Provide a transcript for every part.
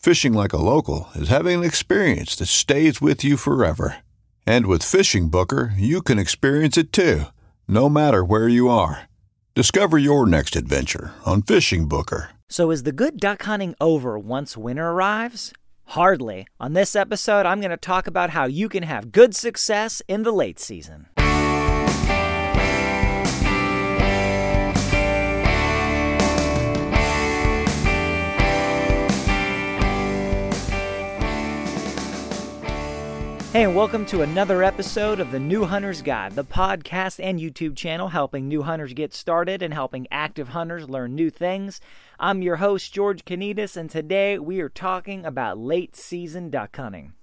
Fishing like a local is having an experience that stays with you forever. And with Fishing Booker, you can experience it too, no matter where you are. Discover your next adventure on Fishing Booker. So, is the good duck hunting over once winter arrives? Hardly. On this episode, I'm going to talk about how you can have good success in the late season. Hey, and welcome to another episode of the New Hunter's Guide, the podcast and YouTube channel helping new hunters get started and helping active hunters learn new things. I'm your host, George Konetes, and today we are talking about late season duck hunting.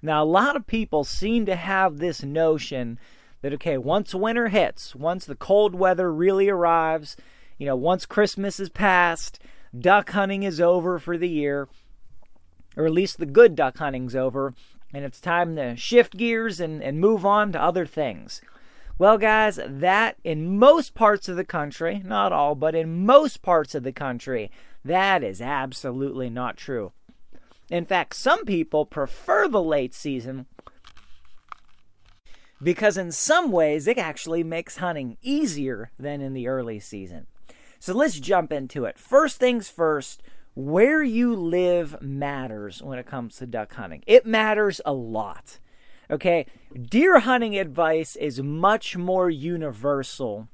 Now, a lot of people seem to have this notion that, okay, once winter hits, once the cold weather really arrives, you know, once Christmas is past, duck hunting is over for the year, or at least the good duck hunting's over and it's time to shift gears and, and move on to other things. Well, guys, that in most parts of the country, not all, but in most parts of the country, that is absolutely not true. In fact, some people prefer the late season because, in some ways, it actually makes hunting easier than in the early season. So let's jump into it. First things first, where you live matters when it comes to duck hunting. It matters a lot. Okay, deer hunting advice is much more universal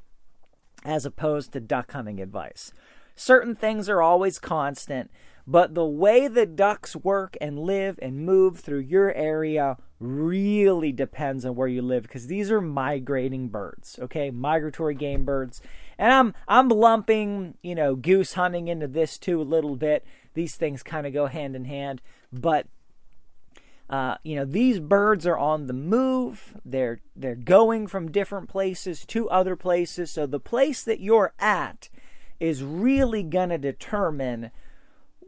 as opposed to duck hunting advice. Certain things are always constant, but the way the ducks work and live and move through your area really depends on where you live because these are migrating birds, okay? Migratory game birds. And I'm I'm lumping, you know, goose hunting into this too a little bit. These things kind of go hand in hand, but uh, you know, these birds are on the move. They're they're going from different places to other places. So the place that you're at is really going to determine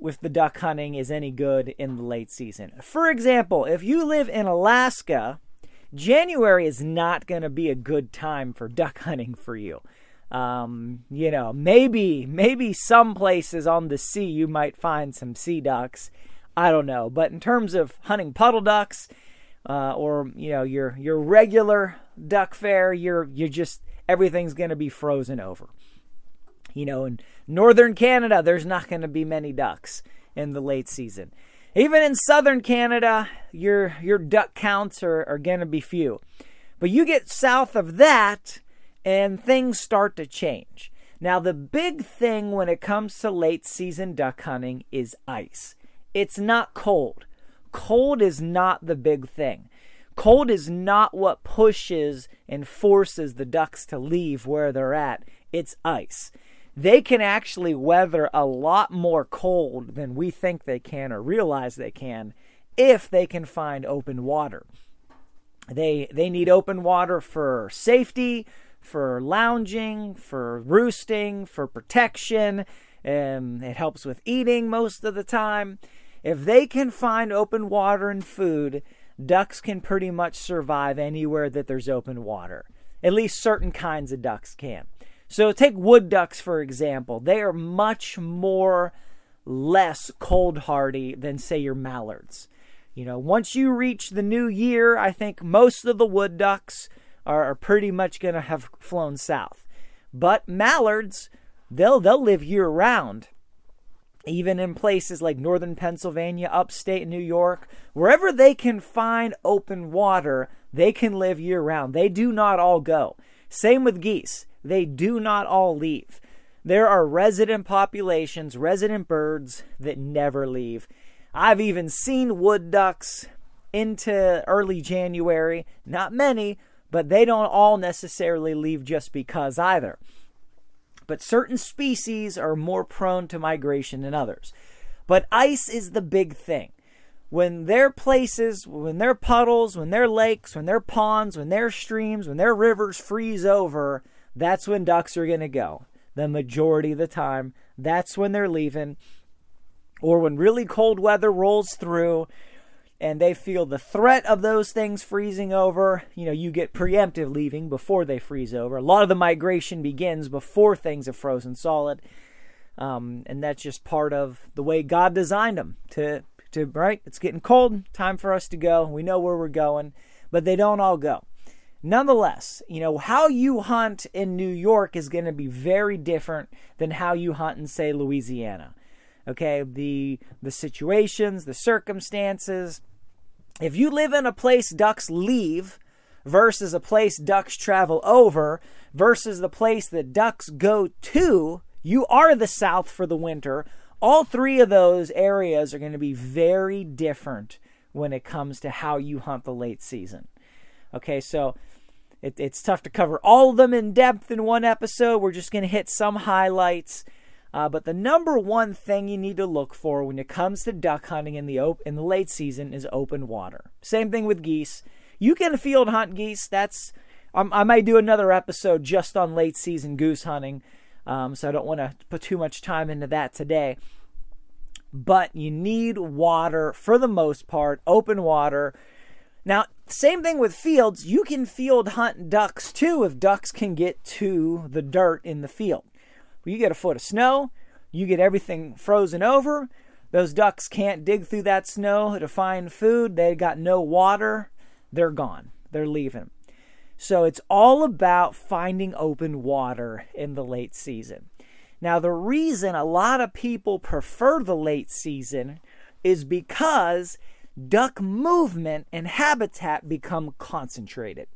if the duck hunting is any good in the late season. For example, if you live in Alaska, January is not going to be a good time for duck hunting for you. Um, you know, maybe maybe some places on the sea you might find some sea ducks. I don't know, but in terms of hunting puddle ducks, uh, or you know your your regular duck fare, you're you're just everything's going to be frozen over. You know, in northern Canada, there's not going to be many ducks in the late season. Even in southern Canada, your your duck counts are, are going to be few. But you get south of that, and things start to change. Now, the big thing when it comes to late season duck hunting is ice. It's not cold. Cold is not the big thing. Cold is not what pushes and forces the ducks to leave where they're at. It's ice. They can actually weather a lot more cold than we think they can or realize they can if they can find open water. They they need open water for safety, for lounging, for roosting, for protection. Um, it helps with eating most of the time. If they can find open water and food, ducks can pretty much survive anywhere that there's open water. At least certain kinds of ducks can. So take wood ducks for example. They are much more less cold hardy than say your mallards. You know, once you reach the new year, I think most of the wood ducks are, are pretty much going to have flown south. But mallards, they'll they'll live year round. Even in places like northern Pennsylvania, upstate New York, wherever they can find open water, they can live year round. They do not all go. Same with geese. They do not all leave. There are resident populations, resident birds that never leave. I've even seen wood ducks into early January. Not many, but they don't all necessarily leave just because either. But certain species are more prone to migration than others. But ice is the big thing. When their places, when their puddles, when their lakes, when their ponds, when their streams, when their rivers freeze over, that's when ducks are going to go. The majority of the time, that's when they're leaving. Or when really cold weather rolls through and they feel the threat of those things freezing over, you know, you get preemptive leaving before they freeze over. A lot of the migration begins before things have frozen solid. Um, and that's just part of the way God designed them to to right. It's getting cold, time for us to go. We know where we're going, but they don't all go. Nonetheless, you know, how you hunt in New York is going to be very different than how you hunt in say Louisiana. Okay, the the situations, the circumstances. If you live in a place ducks leave versus a place ducks travel over versus the place that ducks go to, you are the south for the winter. All three of those areas are going to be very different when it comes to how you hunt the late season. Okay, so it, it's tough to cover all of them in depth in one episode. We're just going to hit some highlights. Uh, but the number one thing you need to look for when it comes to duck hunting in the op- in the late season is open water. Same thing with geese. You can field hunt geese. That's um, I might do another episode just on late season goose hunting. Um, so I don't want to put too much time into that today. But you need water for the most part, open water. Now, same thing with fields. You can field hunt ducks too if ducks can get to the dirt in the field. You get a foot of snow, you get everything frozen over. Those ducks can't dig through that snow to find food. They got no water. They're gone. They're leaving. So it's all about finding open water in the late season. Now, the reason a lot of people prefer the late season is because duck movement and habitat become concentrated.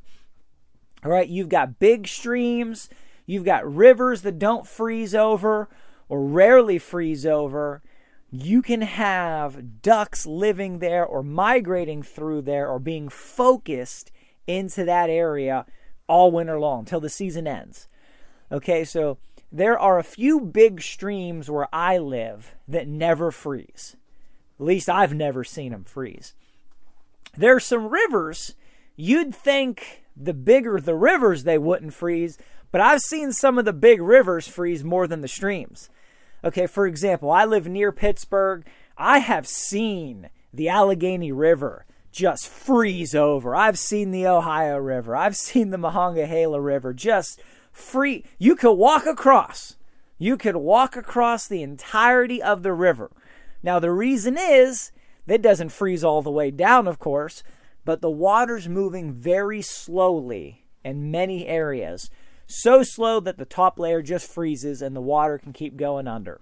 All right, you've got big streams, You've got rivers that don't freeze over or rarely freeze over. You can have ducks living there or migrating through there or being focused into that area all winter long until the season ends. Okay, so there are a few big streams where I live that never freeze. At least I've never seen them freeze. There's some rivers you'd think the bigger the rivers they wouldn't freeze, but I've seen some of the big rivers freeze more than the streams. Okay, for example, I live near Pittsburgh. I have seen the Allegheny River just freeze over. I've seen the Ohio River. I've seen the Monongahela River just free. You could walk across. You could walk across the entirety of the river. Now, the reason is that it doesn't freeze all the way down, of course, but the water's moving very slowly in many areas so slow that the top layer just freezes and the water can keep going under.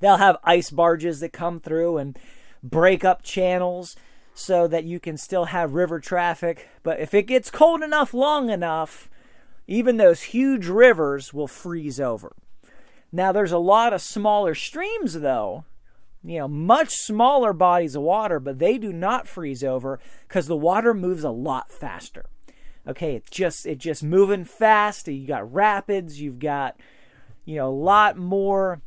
They'll have ice barges that come through and break up channels so that you can still have river traffic. But if it gets cold enough long enough, even those huge rivers will freeze over. Now, there's a lot of smaller streams, though, you know, much smaller bodies of water, but they do not freeze over because the water moves a lot faster. Okay, it's just it's just moving fast. You got rapids. You've got you know a lot more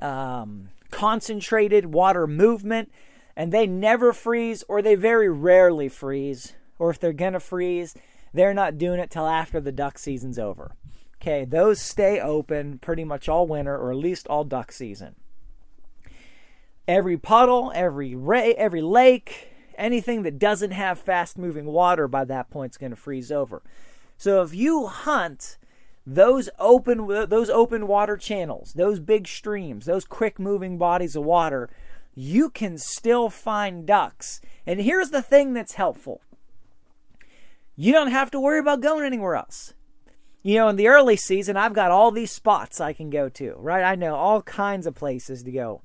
um, concentrated water movement, and they never freeze, or they very rarely freeze. Or if they're gonna freeze, they're not doing it till after the duck season's over. Okay, those stay open pretty much all winter, or at least all duck season. Every puddle, every ra- every lake, anything that doesn't have fast moving water by that point is going to freeze over. So if you hunt those open those open water channels, those big streams, those quick moving bodies of water, you can still find ducks. And here's the thing that's helpful. You don't have to worry about going anywhere else. You know, in the early season, I've got all these spots I can go to, right? I know all kinds of places to go.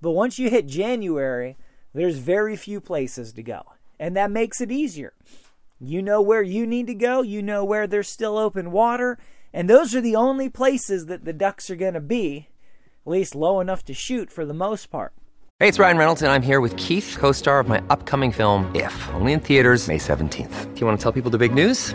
But once you hit January, there's very few places to go. And that makes it easier. You know where you need to go, you know where there's still open water, and those are the only places that the ducks are going to be, at least low enough to shoot for the most part. Hey, it's Ryan Reynolds, and I'm here with Keith, co star of my upcoming film, If, only in theaters, May 17th. Do you want to tell people the big news?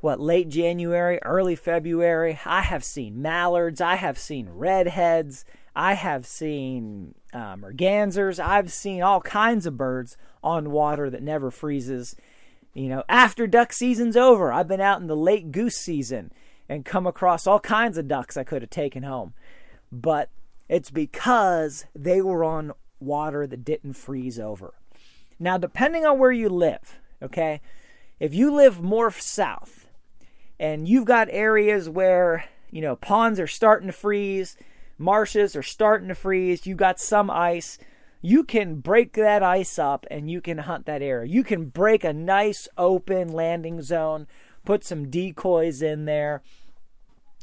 what late January, early February. I have seen mallards, I have seen redheads, I have seen uh, mergansers, I've seen all kinds of birds on water that never freezes. You know, after duck season's over, I've been out in the late goose season and come across all kinds of ducks I could have taken home. But it's because they were on water that didn't freeze over. Now, depending on where you live, okay, if you live more south, and you've got areas where you know ponds are starting to freeze marshes are starting to freeze you got some ice. You can break that ice up and you can hunt that area. You can break a nice open landing zone put some decoys in there.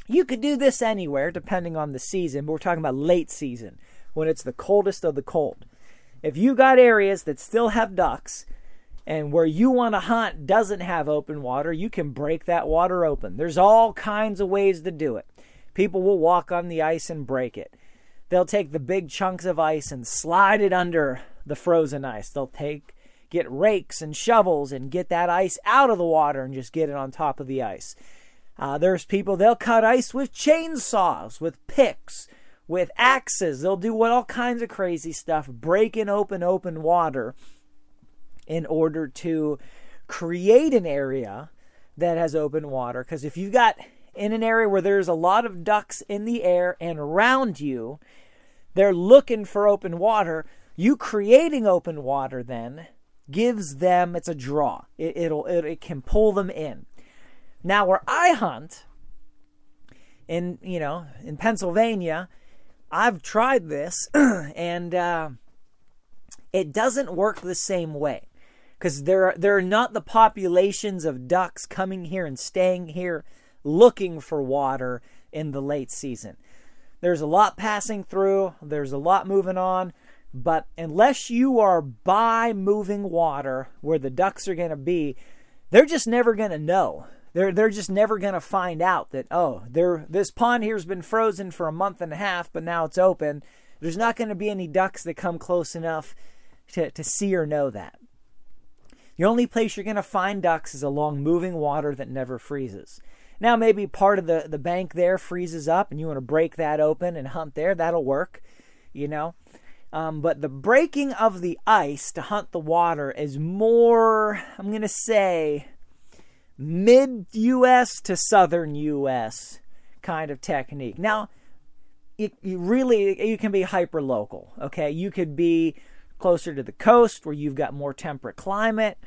You could do this anywhere depending on the season but we're talking about late season when it's the coldest of the cold. If you got areas that still have ducks and where you want to hunt doesn't have open water, you can break that water open. There's all kinds of ways to do it. People will walk on the ice and break it. They'll take the big chunks of ice and slide it under the frozen ice. They'll take get rakes and shovels and get that ice out of the water and just get it on top of the ice. Uh, there's people they'll cut ice with chainsaws, with picks, with axes. They'll do what all kinds of crazy stuff, breaking open open water in order to create an area that has open water. Because if you've got in an area where there's a lot of ducks in the air and around you, they're looking for open water. You creating open water then gives them it's a draw. It, it'll it, it can pull them in. Now where I hunt in you know in Pennsylvania, I've tried this and uh, it doesn't work the same way because there are, there are not the populations of ducks coming here and staying here looking for water in the late season. There's a lot passing through, there's a lot moving on, but unless you are by moving water where the ducks are going to be, they're just never going to know. They're they're just never going to find out that oh, there this pond here's been frozen for a month and a half, but now it's open. There's not going to be any ducks that come close enough to, to see or know that. The only place you're going to find ducks is along moving water that never freezes. Now, maybe part of the, the bank there freezes up and you want to break that open and hunt there. That'll work, you know. Um, but the breaking of the ice to hunt the water is more, I'm going to say, mid US to southern US kind of technique. Now, it, you really, you can be hyper local, okay? You could be closer to the coast where you've got more temperate climate,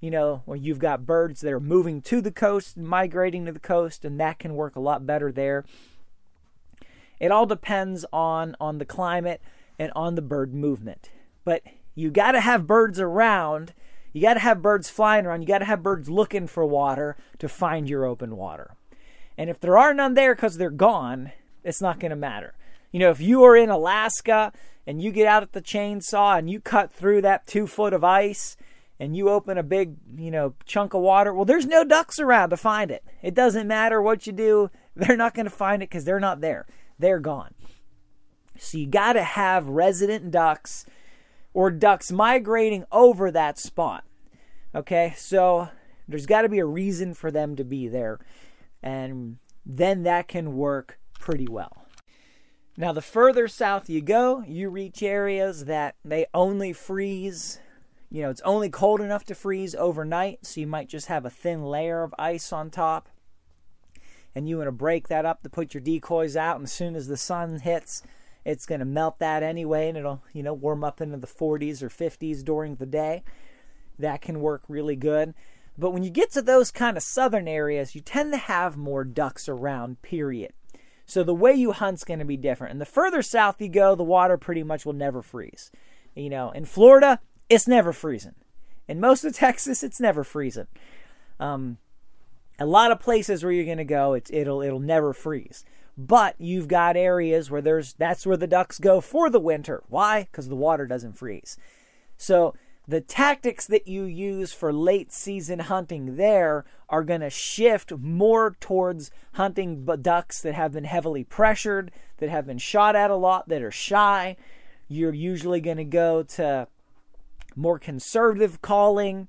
you know, where you've got birds that are moving to the coast, migrating to the coast, and that can work a lot better there. It all depends on on the climate and on the bird movement. But you got to have birds around You got to have birds flying around. You got to have birds looking for water to find your open water. And if there are none there because they're gone, it's not going to matter. You know, if you are in Alaska and you get out at the chainsaw and you cut through that two foot of ice and you open a big, you know, chunk of water, well, there's no ducks around to find it. It doesn't matter what you do, they're not going to find it because they're not there. They're gone. So you got to have resident ducks or ducks migrating over that spot. Okay, so there's got to be a reason for them to be there, and then that can work pretty well. Now, the further south you go, you reach areas that they only freeze. You know, it's only cold enough to freeze overnight, so you might just have a thin layer of ice on top. And you want to break that up to put your decoys out, and as soon as the sun hits, it's going to melt that anyway, and it'll, you know, warm up into the 40s or 50s during the day. That can work really good. But when you get to those kind of southern areas, you tend to have more ducks around, period. So the way you hunt's going to be different. And the further south you go, the water pretty much will never freeze. You know, in Florida, it's never freezing. In most of Texas, it's never freezing. Um, a lot of places where you're going to go, it's, it'll it'll never freeze. But you've got areas where there's that's where the ducks go for the winter. Why? Because the water doesn't freeze. So the tactics that you use for late season hunting there are going to shift more towards hunting ducks that have been heavily pressured, that have been shot at a lot, that are shy. You're usually going to go to more conservative calling.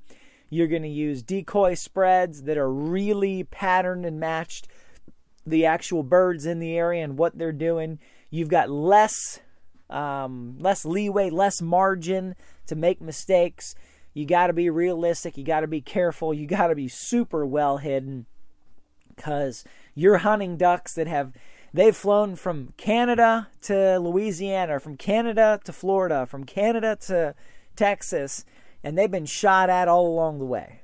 You're going to use decoy spreads that are really patterned and matched the actual birds in the area and what they're doing. You've got less um, less leeway, less margin to make mistakes. You got to be realistic. You got to be careful. You got to be super well hidden because you're hunting ducks that have they've flown from Canada to Louisiana, from Canada to Florida, from Canada to Texas, and they've been shot at all along the way.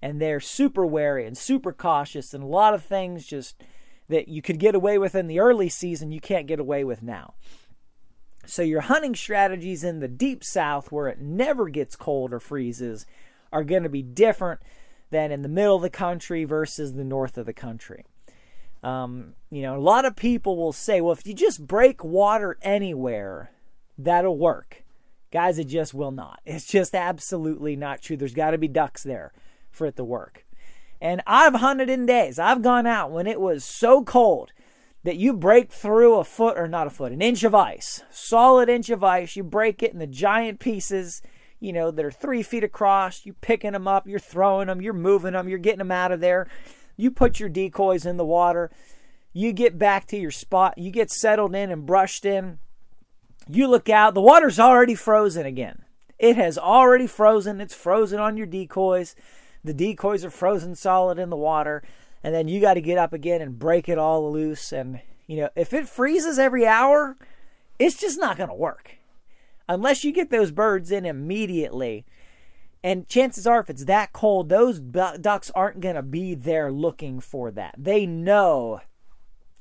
And they're super wary and super cautious, and a lot of things just that you could get away with in the early season, you can't get away with now. So, your hunting strategies in the deep south, where it never gets cold or freezes, are going to be different than in the middle of the country versus the north of the country. Um, you know, a lot of people will say, well, if you just break water anywhere, that'll work. Guys, it just will not. It's just absolutely not true. There's got to be ducks there for it to work. And I've hunted in days. I've gone out when it was so cold that you break through a foot or not a foot, an inch of ice, solid inch of ice. You break it in the giant pieces, you know, that are three feet across. You're picking them up, you're throwing them, you're moving them, you're getting them out of there. You put your decoys in the water. You get back to your spot. You get settled in and brushed in. You look out. The water's already frozen again. It has already frozen. It's frozen on your decoys. The decoys are frozen solid in the water and then you got to get up again and break it all loose. And, you know, if it freezes every hour, it's just not going to work unless you get those birds in immediately. And chances are, if it's that cold, those ducks aren't going to be there looking for that. They know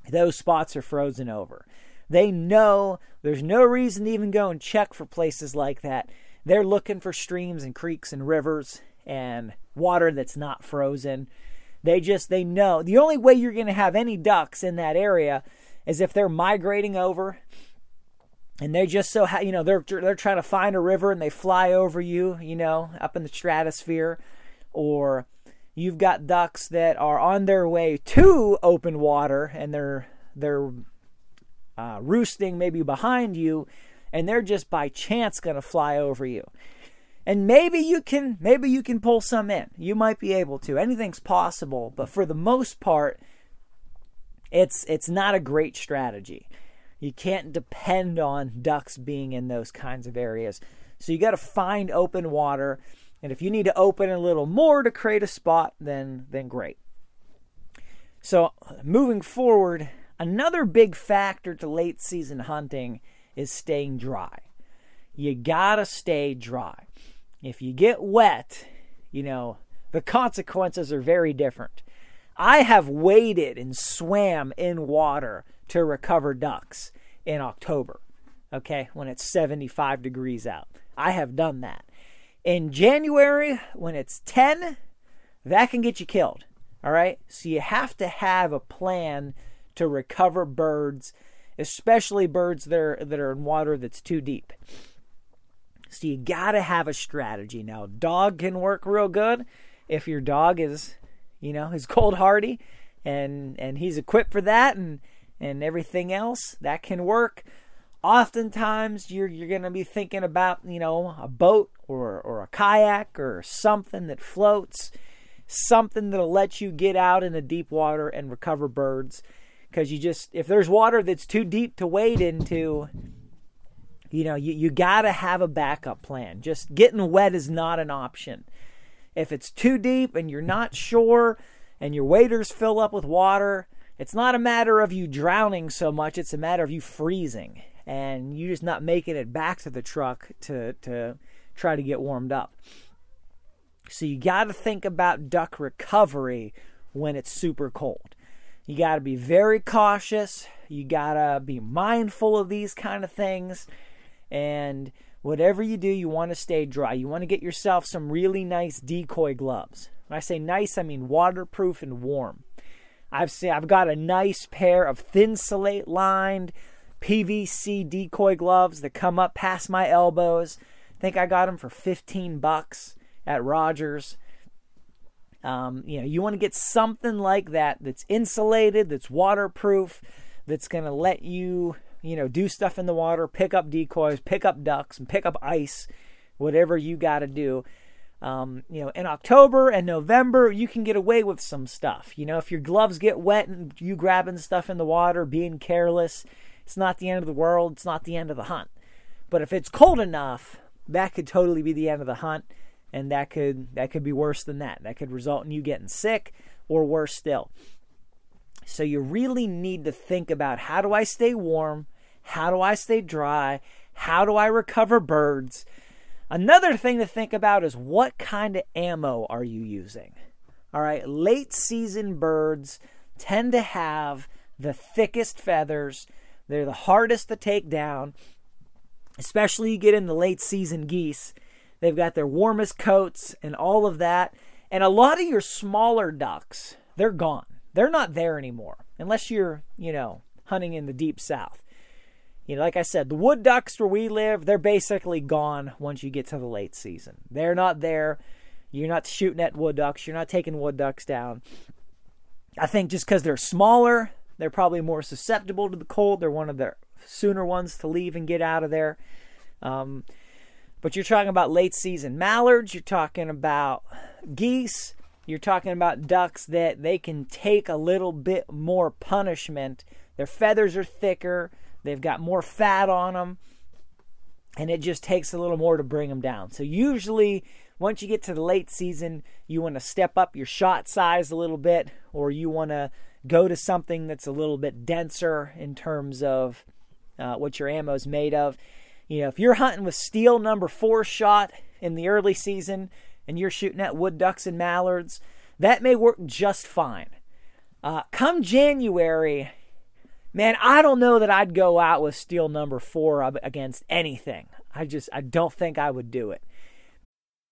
those spots are frozen over. They know there's no reason to even go and check for places like that. They're looking for streams and creeks and rivers and water that's not frozen. They just they know. The only way you're going to have any ducks in that area is if they're migrating over and they just so you know they're they're trying to find a river and they fly over you, you know, up in the stratosphere. Or you've got ducks that are on their way to open water and they're they're uh, roosting maybe behind you and they're just by chance going to fly over you and maybe you can maybe you can pull some in. You might be able to. Anything's possible but for the most part it's it's not a great strategy. You can't depend on ducks being in those kinds of areas. So you got to find open water and if you need to open a little more to create a spot then then great. So moving forward another big factor to late season hunting is staying dry. You gotta stay dry if you get wet, you know, the consequences are very different. I have waded and swam in water to recover ducks in October, okay, when it's 75 degrees out. I have done that. In January, when it's 10, that can get you killed. All right? So you have to have a plan to recover birds, especially birds that are, that are in water that's too deep. So you got to have a strategy. Now, dog can work real good if your dog is, you know, is cold hardy and and he's equipped for that and and everything else that can work oftentimes you're you're going to be thinking about you know a boat or or a kayak or something that floats something that'll let you get out in the deep water and recover birds because you just if there's water that's too deep to wade into you know you, you got to have a backup plan just getting wet is not an option if it's too deep and you're not sure and your waders fill up with water it's not a matter of you drowning so much it's a matter of you freezing and you just not making it back to the truck to to try to get warmed up. So you got to think about duck recovery when it's super cold. You got to be very cautious. You got to be mindful of these kind of things. And whatever you do, you want to stay dry. You want to get yourself some really nice decoy gloves. When I say nice, I mean waterproof and warm. I've seen, I've got a nice pair of Thinsulate lined PVC decoy gloves that come up past my elbows. I think I got them for 15 bucks at Rogers. Um, you know, you want to get something like that that's insulated, that's waterproof, that's going to let you, you know, do stuff in the water, pick up decoys, pick up ducks, and pick up ice, whatever you got to do. Um, you know, in October and November, you can get away with some stuff. You know, if your gloves get wet and you grabbing stuff in the water, being careless, it's not the end of the world. It's not the end of the hunt. But if it's cold enough, that could totally be the end of the hunt, and that could that could be worse than that. That could result in you getting sick, or worse still. So you really need to think about how do I stay warm? How do I stay dry? How do I recover birds? Another thing to think about is what kind of ammo are you using? All right, late season birds tend to have the thickest feathers they're the hardest to take down, especially you get in the late season geese. They've got their warmest coats and all of that. And a lot of your smaller ducks, they're gone. They're not there anymore unless you're, you know, hunting in the deep south. You know, like I said, the wood ducks where we live, they're basically gone once you get to the late season. They're not there. You're not shooting at wood ducks. You're not taking wood ducks down. I think just because they're smaller, they're probably more susceptible to the cold. They're one of the sooner ones to leave and get out of there. Um, but you're talking about late season mallards, you're talking about geese, you're talking about ducks that they can take a little bit more punishment. Their feathers are thicker, they've got more fat on them, and it just takes a little more to bring them down. So, usually, once you get to the late season, you want to step up your shot size a little bit, or you want to go to something that's a little bit denser in terms of uh, what your ammo is made of. You know, if you're hunting with steel number four shot in the early season and you're shooting at wood ducks and mallards, that may work just fine. Uh, come January, man, I don't know that I'd go out with steel number four against anything. I just, I don't think I would do it.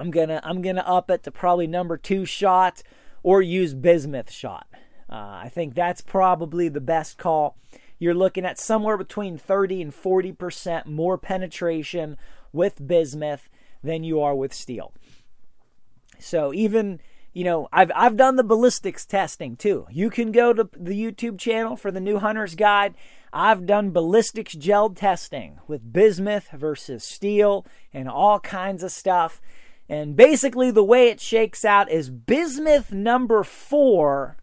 I'm gonna I'm gonna up it to probably number two shot or use bismuth shot. Uh, I think that's probably the best call. You're looking at somewhere between 30 and 40 percent more penetration with bismuth than you are with steel. So even you know, I've I've done the ballistics testing too. You can go to the YouTube channel for the new hunter's guide. I've done ballistics gel testing with bismuth versus steel and all kinds of stuff. And basically the way it shakes out is bismuth number 4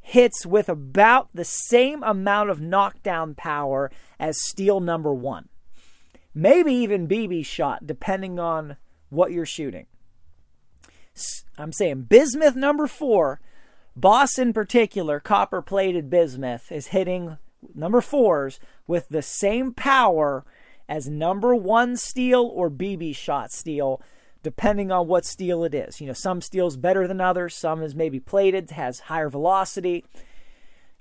hits with about the same amount of knockdown power as steel number 1. Maybe even BB shot depending on what you're shooting. I'm saying bismuth number four, Boss in particular, copper plated bismuth, is hitting number fours with the same power as number one steel or BB shot steel, depending on what steel it is. You know, some steel's better than others, some is maybe plated, has higher velocity.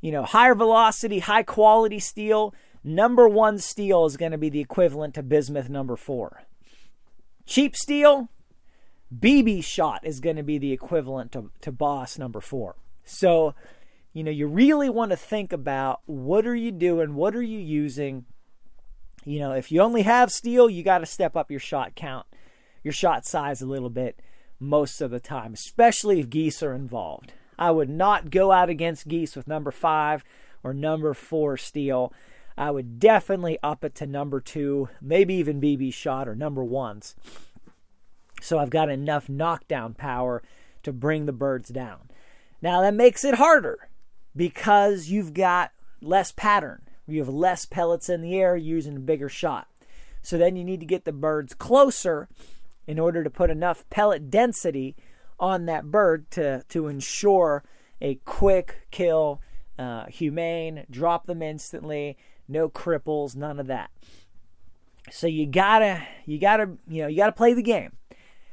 You know, higher velocity, high quality steel, number one steel is going to be the equivalent to bismuth number four. Cheap steel, BB shot is going to be the equivalent to, to boss number four. So, you know, you really want to think about what are you doing? What are you using? You know, if you only have steel, you got to step up your shot count, your shot size a little bit most of the time, especially if geese are involved. I would not go out against geese with number five or number four steel. I would definitely up it to number two, maybe even BB shot or number ones. So I've got enough knockdown power to bring the birds down. Now that makes it harder because you've got less pattern. You have less pellets in the air using a bigger shot. So then you need to get the birds closer in order to put enough pellet density on that bird to, to ensure a quick kill, uh, humane, drop them instantly, no cripples, none of that. So you gotta, you gotta, you know, you gotta play the game.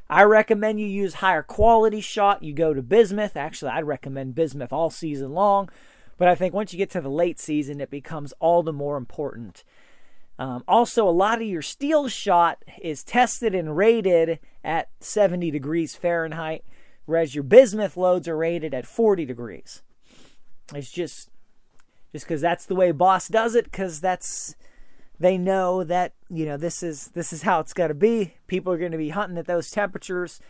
I recommend you use higher quality shot. You go to bismuth. Actually, I'd recommend bismuth all season long. But I think once you get to the late season, it becomes all the more important. Um, also, a lot of your steel shot is tested and rated at 70 degrees Fahrenheit, whereas your bismuth loads are rated at 40 degrees. It's just just because that's the way Boss does it, because that's they know that you know this is this is how it's got to be people are going to be hunting at those temperatures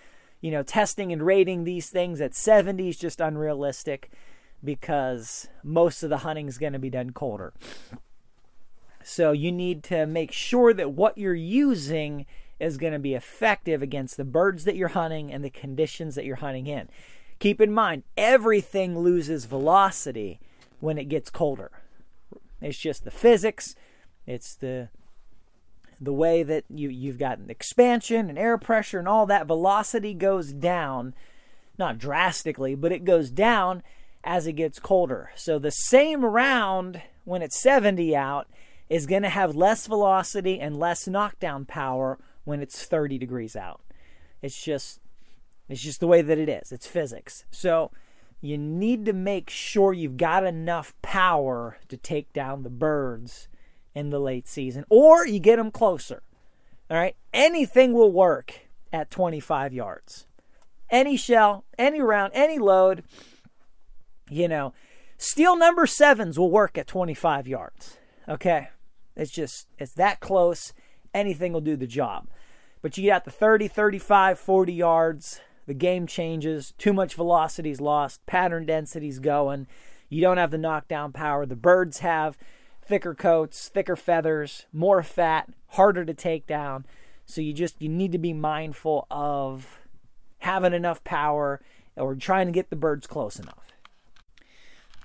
you know testing and rating these things at 70 is just unrealistic because most of the hunting is going to be done colder so you need to make sure that what you're using is going to be effective against the birds that you're hunting and the conditions that you're hunting in. Keep in mind everything loses velocity when it gets colder. It's just the physics. It's the the way that you you've got an expansion and air pressure and all that velocity goes down, not drastically, but it goes down as it gets colder. So the same round when it's 70 out is going to have less velocity and less knockdown power when it's 30 degrees out. It's just it's just the way that it is. It's physics. So you need to make sure you've got enough power to take down the birds in the late season, or you get them closer. All right, anything will work at 25 yards. Any shell, any round, any load, you know, steel number sevens will work at 25 yards. Okay, it's just, it's that close. Anything will do the job. But you get out the 30, 35, 40 yards, the game changes. Too much velocity is lost, pattern density's going. You don't have the knockdown power the birds have thicker coats, thicker feathers, more fat, harder to take down. So you just you need to be mindful of having enough power or trying to get the birds close enough.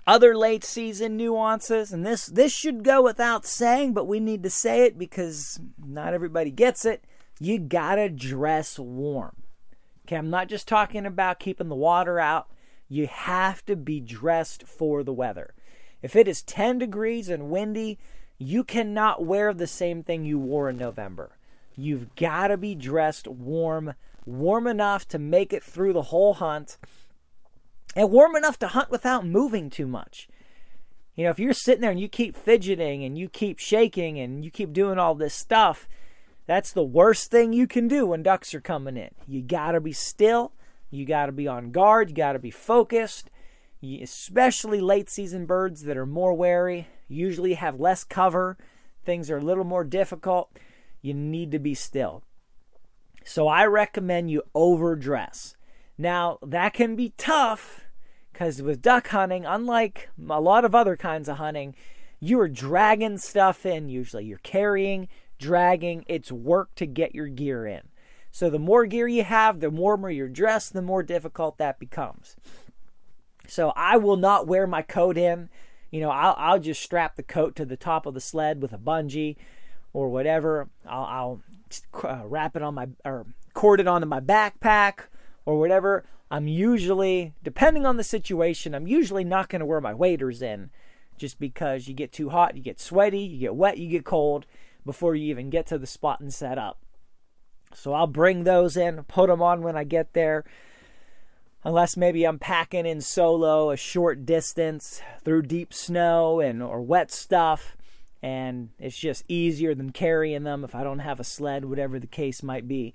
Other late season nuances, and this this should go without saying, but we need to say it because not everybody gets it. You gotta dress warm. Okay, I'm not just talking about keeping the water out. You have to be dressed for the weather. If it is 10 degrees and windy, you cannot wear the same thing you wore in November. You've got to be dressed warm, warm enough to make it through the whole hunt, and warm enough to hunt without moving too much. You know, if you're sitting there and you keep fidgeting and you keep shaking and you keep doing all this stuff, that's the worst thing you can do when ducks are coming in. You got to be still, you got to be on guard, you got to be focused, especially late season birds that are more wary, usually have less cover, things are a little more difficult. You need to be still. So I recommend you overdress. Now, that can be tough because with duck hunting, unlike a lot of other kinds of hunting, you are dragging stuff in usually. You're carrying, dragging. It's work to get your gear in. So the more gear you have, the warmer you're dressed, the more difficult that becomes. So I will not wear my coat in. You know, I'll, I'll just strap the coat to the top of the sled with a bungee or whatever. I'll, I'll uh, wrap it on my or cord it onto my backpack or whatever. I'm usually, depending on the situation, I'm usually not going to wear my waders in just because you get too hot, you get sweaty, you get wet, you get cold before you even get to the spot and set up. So I'll bring those in, put them on when I get there. Unless maybe I'm packing in solo a short distance through deep snow and or wet stuff and it's just easier than carrying them if I don't have a sled, whatever the case might be.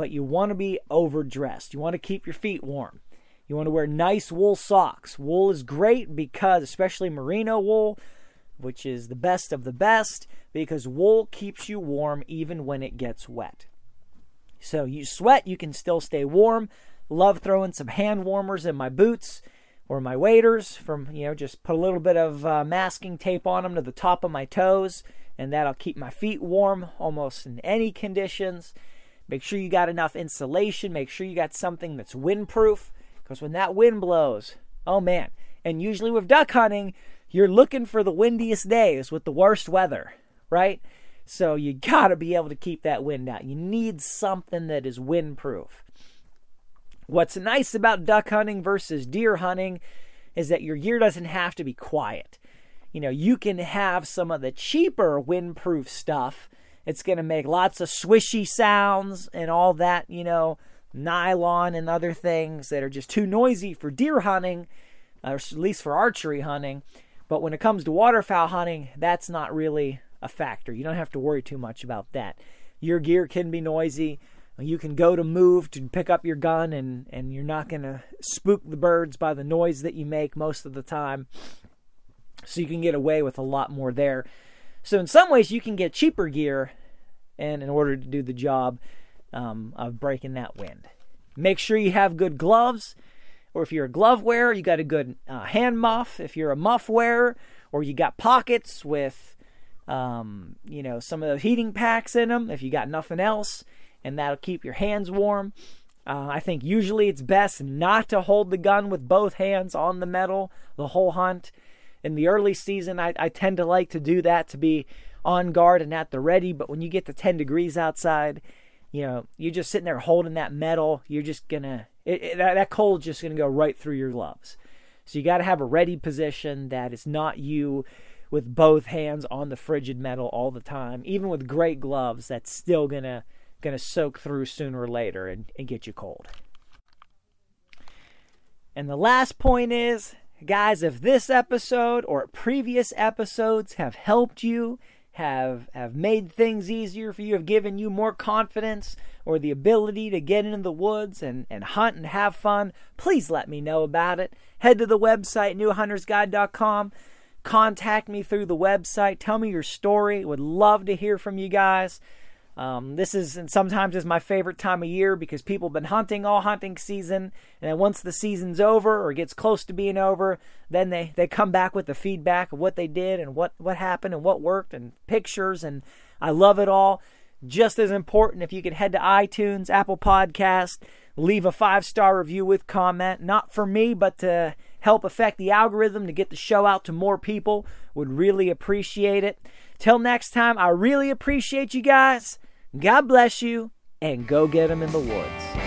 But you want to be overdressed. You want to keep your feet warm. You want to wear nice wool socks. Wool is great because, especially merino wool, which is the best of the best, because wool keeps you warm even when it gets wet. So you sweat, you can still stay warm. Love throwing some hand warmers in my boots or my waders from, you know, just put a little bit of uh, masking tape on them to the top of my toes, and that'll keep my feet warm almost in any conditions. Make sure you got enough insulation. Make sure you got something that's windproof, because when that wind blows, oh man. And usually with duck hunting, you're looking for the windiest days with the worst weather, right? So you got to be able to keep that wind out. You need something that is windproof. What's nice about duck hunting versus deer hunting is that your gear doesn't have to be quiet. You know, you can have some of the cheaper windproof stuff. It's going to make lots of swishy sounds and all that, you know, nylon and other things that are just too noisy for deer hunting, or at least for archery hunting. But when it comes to waterfowl hunting, that's not really a factor. You don't have to worry too much about that. Your gear can be noisy you can go to move to pick up your gun and and you're not going to spook the birds by the noise that you make most of the time so you can get away with a lot more there so in some ways you can get cheaper gear and in order to do the job um, of breaking that wind make sure you have good gloves or if you're a glove wearer you got a good uh, hand muff if you're a muff wearer or you got pockets with um, you know some of the heating packs in them if you got nothing else and that'll keep your hands warm. Uh, I think usually it's best not to hold the gun with both hands on the metal the whole hunt. In the early season, I, I tend to like to do that to be on guard and at the ready. But when you get to 10 degrees outside, you know, you're just sitting there holding that metal. You're just gonna, it, it, that, that cold's just gonna go right through your gloves. So you got to have a ready position that is not you with both hands on the frigid metal all the time. Even with great gloves, that's still gonna going to soak through sooner or later and, and get you cold. And the last point is, guys, if this episode or previous episodes have helped you, have have made things easier for you, have given you more confidence or the ability to get into the woods and, and hunt and have fun, please let me know about it. Head to the website, newhuntersguide.com. Contact me through the website. Tell me your story. Would love to hear from you guys. Um, this is and sometimes is my favorite time of year because people have been hunting all hunting season, and then once the season's over or gets close to being over, then they they come back with the feedback of what they did and what what happened and what worked and pictures, and I love it all. Just as important, if you could head to iTunes, Apple Podcast, leave a five star review with comment, not for me, but to help affect the algorithm to get the show out to more people, would really appreciate it. Till next time, I really appreciate you guys. God bless you, and go get them in the woods.